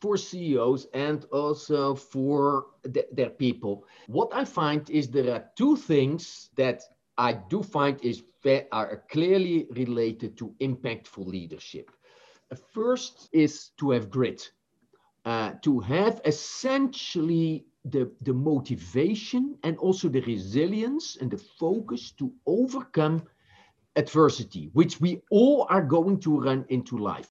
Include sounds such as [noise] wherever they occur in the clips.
for CEOs and also for th- their people. What I find is there are two things that I do find is are clearly related to impactful leadership. First is to have grit, uh, to have essentially the, the motivation and also the resilience and the focus to overcome adversity, which we all are going to run into life.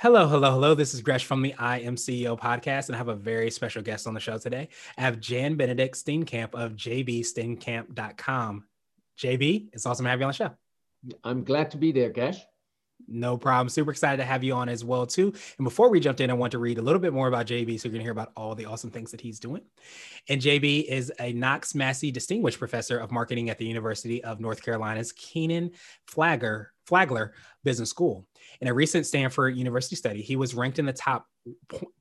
Hello, hello, hello. This is Gresh from the I Am CEO podcast, and I have a very special guest on the show today. I have Jan Benedict Steenkamp of jbsteenkamp.com. JB, it's awesome to have you on the show. I'm glad to be there, Gresh. No problem. Super excited to have you on as well too. And before we jumped in, I want to read a little bit more about JB, so you're going to hear about all the awesome things that he's doing. And JB is a Knox Massey Distinguished Professor of Marketing at the University of North Carolina's Kenan Flagler Flagler Business School. In a recent Stanford University study, he was ranked in the top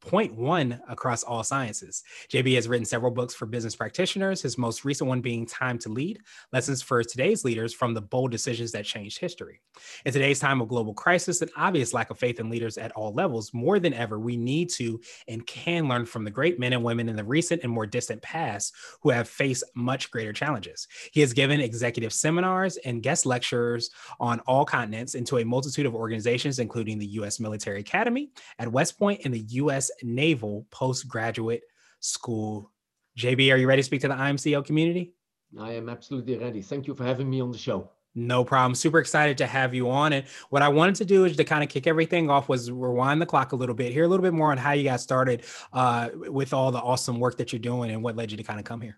0.1 across all sciences. JB has written several books for business practitioners, his most recent one being Time to Lead Lessons for Today's Leaders from the Bold Decisions That Changed History. In today's time of global crisis and obvious lack of faith in leaders at all levels, more than ever, we need to and can learn from the great men and women in the recent and more distant past who have faced much greater challenges. He has given executive seminars and guest lectures on all continents into a multitude of organizations, including the U.S. Military Academy at West Point and the U.S. Naval Postgraduate School. JB, are you ready to speak to the I Am CEO community? I am absolutely ready. Thank you for having me on the show. No problem. Super excited to have you on. And what I wanted to do is to kind of kick everything off was rewind the clock a little bit, hear a little bit more on how you got started uh, with all the awesome work that you're doing and what led you to kind of come here.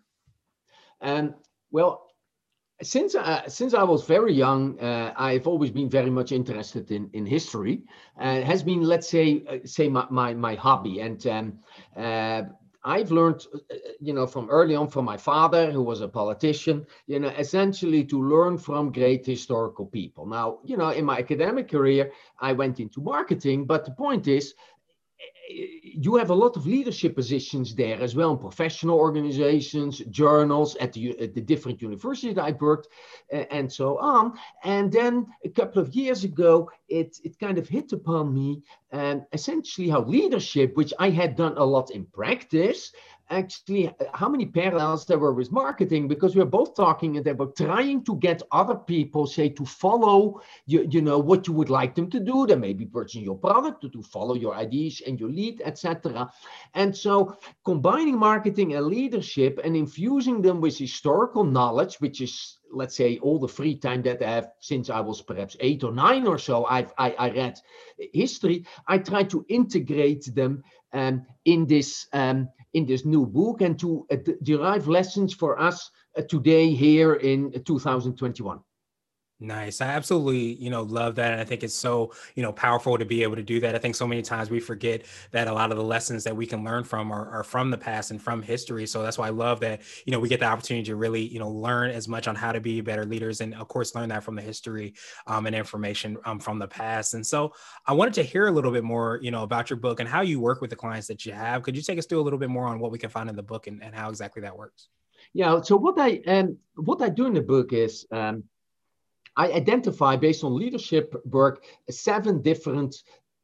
Um, well, since uh, since I was very young, uh, I've always been very much interested in in history. Uh, has been, let's say, uh, say my, my, my hobby, and um, uh, I've learned, uh, you know, from early on from my father, who was a politician, you know, essentially to learn from great historical people. Now, you know, in my academic career, I went into marketing, but the point is, you have a lot of leadership positions there as well in professional organizations, journals, at the, at the different universities I worked, uh, and so on. And then a couple of years ago, it, it kind of hit upon me um, essentially how leadership, which I had done a lot in practice, actually how many parallels there were with marketing because we were both talking and they were trying to get other people say to follow you, you know what you would like them to do they may be purchasing your product to, to follow your ideas and your lead etc and so combining marketing and leadership and infusing them with historical knowledge which is let's say all the free time that I have since I was perhaps eight or nine or so, I've, I, I read history. I try to integrate them um, in this um, in this new book and to uh, derive lessons for us uh, today here in 2021. Nice. I absolutely, you know, love that. And I think it's so, you know, powerful to be able to do that. I think so many times we forget that a lot of the lessons that we can learn from are, are, from the past and from history. So that's why I love that, you know, we get the opportunity to really, you know, learn as much on how to be better leaders and of course learn that from the history um, and information um, from the past. And so I wanted to hear a little bit more, you know, about your book and how you work with the clients that you have. Could you take us through a little bit more on what we can find in the book and, and how exactly that works? Yeah. So what I, and um, what I do in the book is, um, I identify based on leadership work seven different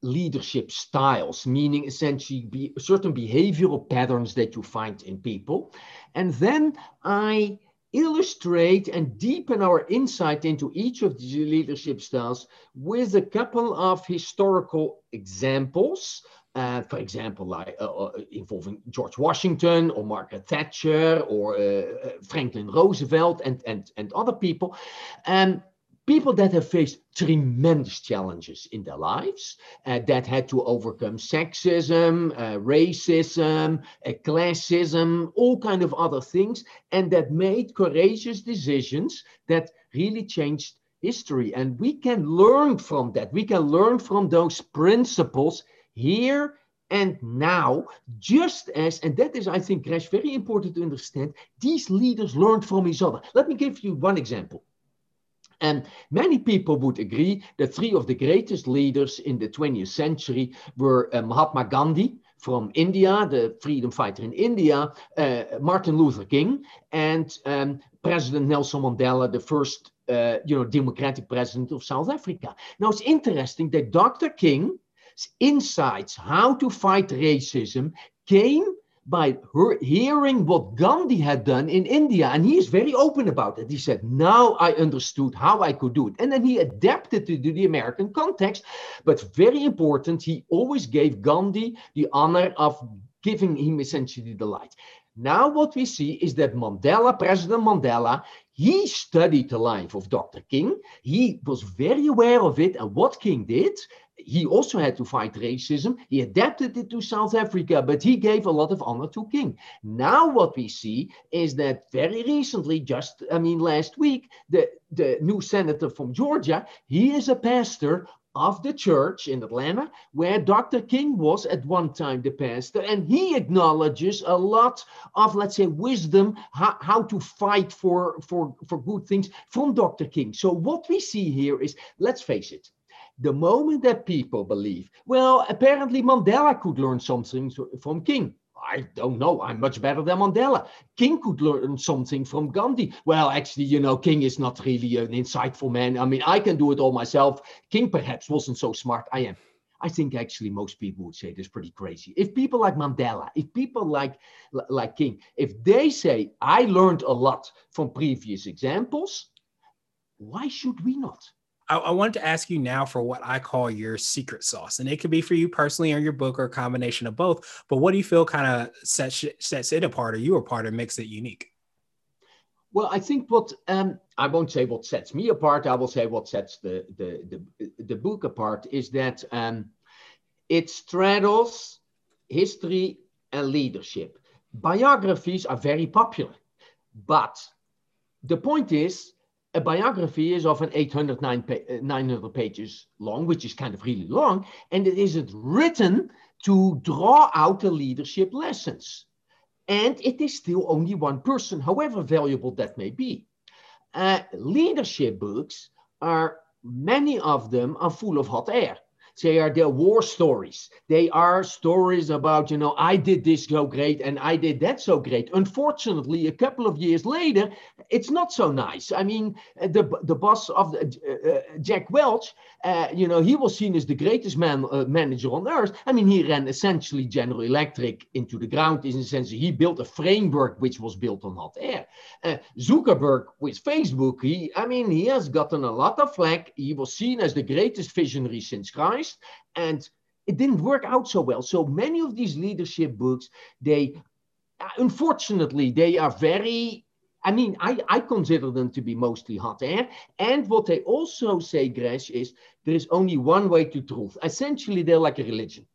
leadership styles, meaning essentially be certain behavioral patterns that you find in people. And then I illustrate and deepen our insight into each of these leadership styles with a couple of historical examples. Uh, for example, like uh, uh involving George Washington or Margaret Thatcher or uh, uh, Franklin Roosevelt and, and, and other people. And people that have faced tremendous challenges in their lives uh, that had to overcome sexism uh, racism uh, classism all kind of other things and that made courageous decisions that really changed history and we can learn from that we can learn from those principles here And now, just as, and that is, I think, Gresh, very important to understand, these leaders learned from each other. Let me give you one example. And many people would agree that three of the greatest leaders in the 20th century were uh, Mahatma Gandhi from India, the freedom fighter in India, uh, Martin Luther King, and um, President Nelson Mandela, the first uh, you know, democratic president of South Africa. Now it's interesting that Dr. King's insights how to fight racism came by her hearing what Gandhi had done in India. And he is very open about it. He said, Now I understood how I could do it. And then he adapted to the American context. But very important, he always gave Gandhi the honor of giving him essentially the light. Now, what we see is that Mandela, President Mandela, he studied the life of Dr. King. He was very aware of it and what King did he also had to fight racism. He adapted it to South Africa, but he gave a lot of honor to King. Now, what we see is that very recently, just I mean, last week, the, the new senator from Georgia, he is a pastor of the church in Atlanta, where Dr. King was at one time the pastor, and he acknowledges a lot of, let's say, wisdom, how, how to fight for, for, for good things from Dr. King. So, what we see here is, let's face it, the moment that people believe, well, apparently Mandela could learn something from King. I don't know. I'm much better than Mandela. King could learn something from Gandhi. Well, actually, you know, King is not really an insightful man. I mean, I can do it all myself. King perhaps wasn't so smart. I am. I think actually most people would say this pretty crazy. If people like Mandela, if people like like King, if they say I learned a lot from previous examples, why should we not? I, I wanted to ask you now for what I call your secret sauce, and it could be for you personally or your book or a combination of both. But what do you feel kind of sets sets it apart, or you apart, and makes it unique? Well, I think what um, I won't say what sets me apart. I will say what sets the the the, the book apart is that um, it straddles history and leadership. Biographies are very popular, but the point is a biography is often 800, 900 pages long, which is kind of really long, and it isn't written to draw out the leadership lessons. And it is still only one person, however valuable that may be. Uh, leadership books are, many of them are full of hot air. They are their war stories. They are stories about, you know, I did this so great and I did that so great. Unfortunately, a couple of years later, it's not so nice. I mean, the the boss of the, uh, uh, Jack Welch, uh, you know, he was seen as the greatest man uh, manager on earth. I mean, he ran essentially General Electric into the ground in the sense he built a framework which was built on hot air. Uh, Zuckerberg with Facebook, he, I mean, he has gotten a lot of flack. He was seen as the greatest visionary since Christ and it didn't work out so well. So many of these leadership books, they uh, unfortunately they are very I mean, I, I consider them to be mostly hot air. And what they also say, Gresh, is there is only one way to truth. Essentially, they're like a religion.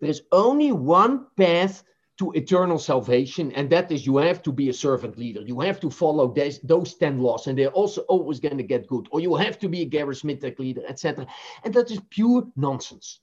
There is only one path to eternal salvation, and that is you have to be a servant leader. You have to follow this, those 10 laws, and they're also always going to get good. Or you have to be a charismatic leader, etc. And that is pure nonsense.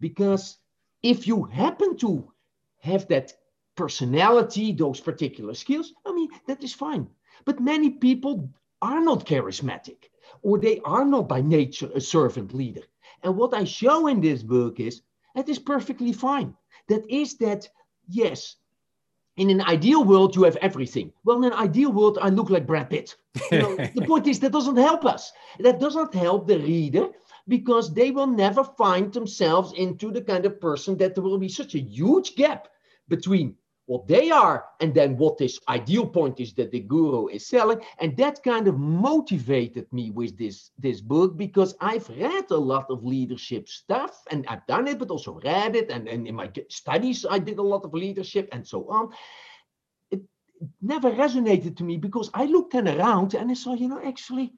Because if you happen to have that personality, those particular skills, I mean, that is fine. But many people are not charismatic, or they are not by nature a servant leader. And what I show in this book is that is perfectly fine. That is that, yes, in an ideal world, you have everything. Well, in an ideal world, I look like Brad Pitt. You know, [laughs] the point is that doesn't help us. That doesn't help the reader because they will never find themselves into the kind of person that there will be such a huge gap between what they are and then what this ideal point is that the guru is selling and that kind of motivated me with this this book because i've read a lot of leadership stuff and i've done it but also read it and, and in my studies i did a lot of leadership and so on it never resonated to me because i looked then around and i saw you know actually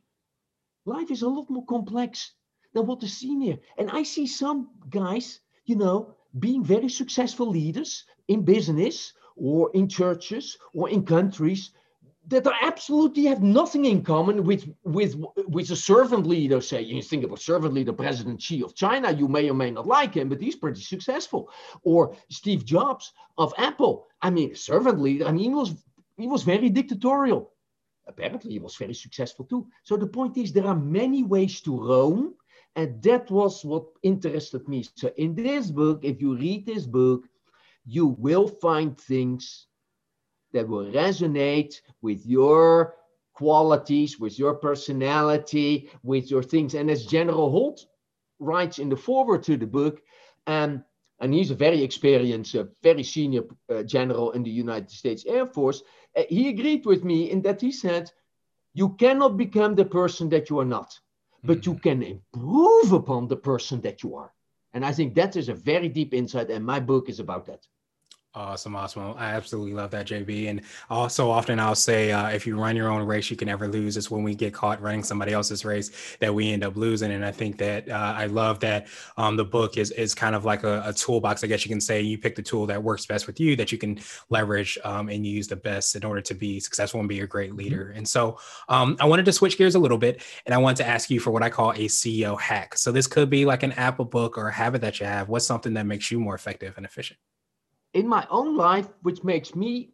life is a lot more complex than what is seen here. And I see some guys, you know, being very successful leaders in business or in churches or in countries that are absolutely have nothing in common with with with a servant leader. Say you think of a servant leader, President Xi of China. You may or may not like him, but he's pretty successful. Or Steve Jobs of Apple. I mean, servant leader. I mean, he was he was very dictatorial. Apparently, he was very successful too. So the point is, there are many ways to Rome, and that was what interested me. So in this book, if you read this book, you will find things that will resonate with your qualities, with your personality, with your things. And as General Holt writes in the foreword to the book, um, and he's a very experienced, uh, very senior uh, general in the United States Air Force, uh, he agreed with me in that he said, You cannot become the person that you are not, but mm-hmm. you can improve upon the person that you are. And I think that is a very deep insight, and my book is about that. Awesome, awesome. I absolutely love that, JB. And also, often I'll say, uh, if you run your own race, you can never lose. It's when we get caught running somebody else's race that we end up losing. And I think that uh, I love that um, the book is is kind of like a, a, toolbox, I guess you can say. You pick the tool that works best with you that you can leverage um, and use the best in order to be successful and be a great mm-hmm. leader. Mm-hmm. And so, um, I wanted to switch gears a little bit, and I wanted to ask you for what I call a CEO hack. So this could be like an Apple book or a habit that you have. What's something that makes you more effective and efficient? In my own life, which makes me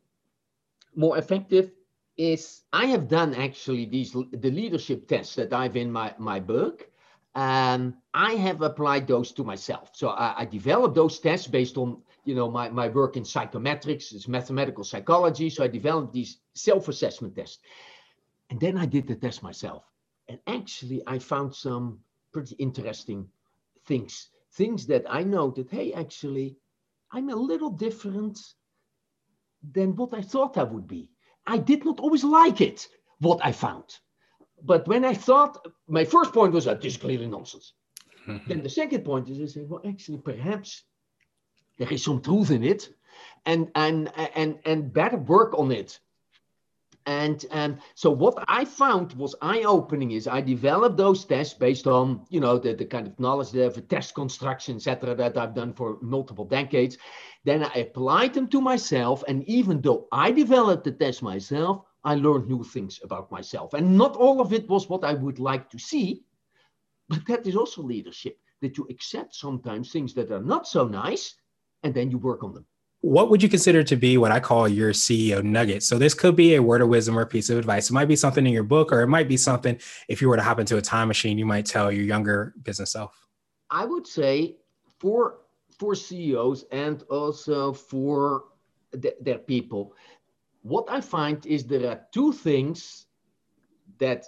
more effective, is I have done actually these the leadership tests that I've in my my book. and I have applied those to myself. So I, I, developed those tests based on you know my, my work in psychometrics, it's mathematical psychology. So I developed these self-assessment tests. And then I did the test myself. And actually I found some pretty interesting things. Things that I noted, hey, actually, I'm a little different than what I thought I would be. I did not always like it, what I found. But when I thought, my first point was that this is clearly nonsense. [laughs] then the second point is I say, well, actually, perhaps there is some truth in it, and and and and better work on it. And um, so what I found was eye-opening is I developed those tests based on, you know, the, the kind of knowledge of test construction, etc., that I've done for multiple decades. Then I applied them to myself. And even though I developed the test myself, I learned new things about myself. And not all of it was what I would like to see, but that is also leadership, that you accept sometimes things that are not so nice, and then you work on them what would you consider to be what I call your CEO nugget? So this could be a word of wisdom or piece of advice. It might be something in your book, or it might be something if you were to hop into a time machine, you might tell your younger business self. I would say for for CEOs and also for the, their people, what I find is there are two things that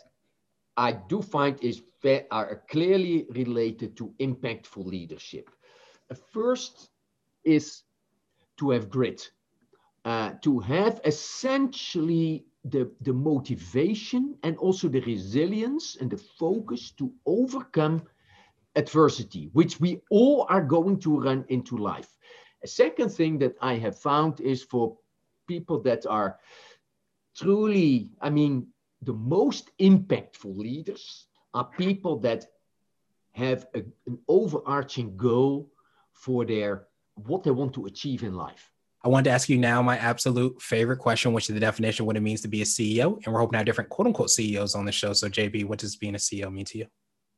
I do find is are clearly related to impactful leadership. First is to have grit, uh, to have essentially the, the motivation and also the resilience and the focus to overcome adversity, which we all are going to run into life. A second thing that I have found is for people that are truly, I mean, the most impactful leaders are people that have a, an overarching goal for their what they want to achieve in life. I wanted to ask you now my absolute favorite question, which is the definition of what it means to be a CEO. And we're hoping to have different quote unquote CEOs on the show. So, JB, what does being a CEO mean to you?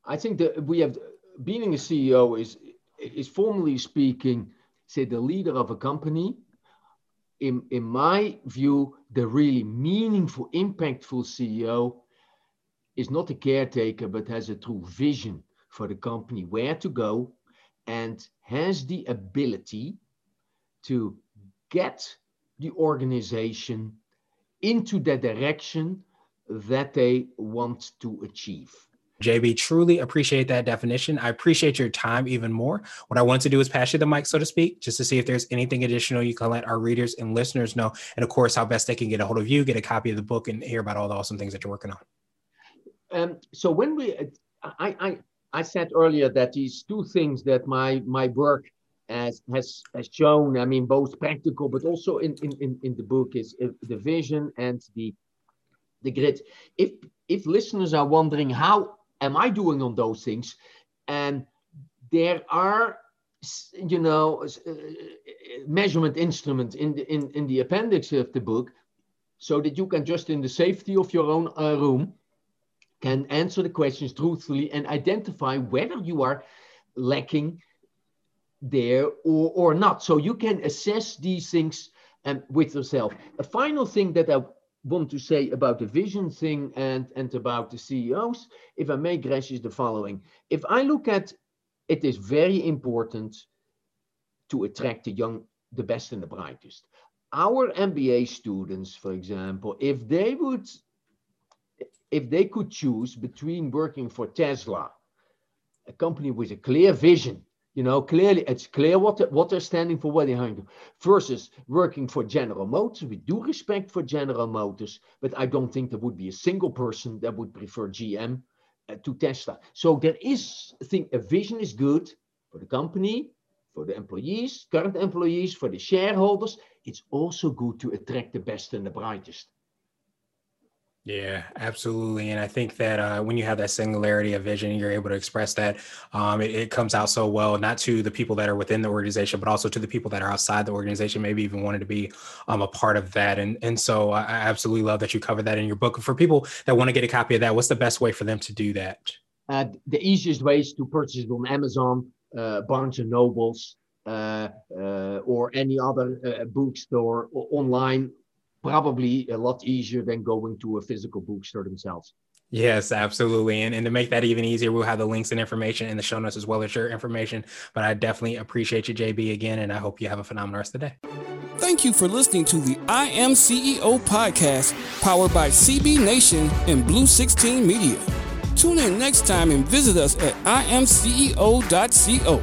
I think that we have being a CEO is is formally speaking, say the leader of a company. In, in my view, the really meaningful, impactful CEO is not a caretaker, but has a true vision for the company, where to go, and has the ability to get the organization into the direction that they want to achieve. JB, truly appreciate that definition. I appreciate your time even more. What I want to do is pass you the mic, so to speak, just to see if there's anything additional you can let our readers and listeners know. And of course, how best they can get a hold of you, get a copy of the book, and hear about all the awesome things that you're working on. Um, so when we, I, I, I said earlier that these two things that my my work has has, has shown, I mean, both practical but also in, in, in, in the book is uh, the vision and the the grit. If if listeners are wondering how am I doing on those things, and there are you know uh, measurement instruments in the in, in the appendix of the book so that you can just in the safety of your own uh, room can answer the questions truthfully and identify whether you are lacking there or, or not. So you can assess these things um, with yourself. A final thing that I want to say about the vision thing and, and about the CEOs, if I may, Gresh, is the following. If I look at it is very important to attract the young, the best and the brightest. Our MBA students, for example, if they would if they could choose between working for Tesla, a company with a clear vision, you know, clearly it's clear what, the, what they're standing for, what they're to, versus working for General Motors. We do respect for General Motors, but I don't think there would be a single person that would prefer GM uh, to Tesla. So there is, I think, a vision is good for the company, for the employees, current employees, for the shareholders. It's also good to attract the best and the brightest. Yeah, absolutely. And I think that uh, when you have that singularity of vision, you're able to express that. Um, it, it, comes out so well, not to the people that are within the organization, but also to the people that are outside the organization, maybe even wanted to be um, a part of that. And, and so I absolutely love that you covered that in your book. For people that want to get a copy of that, what's the best way for them to do that? Uh, the easiest way is to purchase it on Amazon, uh, Barnes and Nobles, uh, uh or any other uh, bookstore or online probably a lot easier than going to a physical bookstore themselves. Yes, absolutely. And, and to make that even easier, we'll have the links and information in the show notes as well as your information. But I definitely appreciate you, JB, again, and I hope you have a phenomenal rest of the day. Thank you for listening to the I Am CEO podcast, powered by CB Nation and Blue 16 Media. Tune in next time and visit us at imceo.co.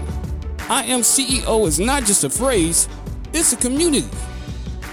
I Am CEO is not just a phrase, it's a community.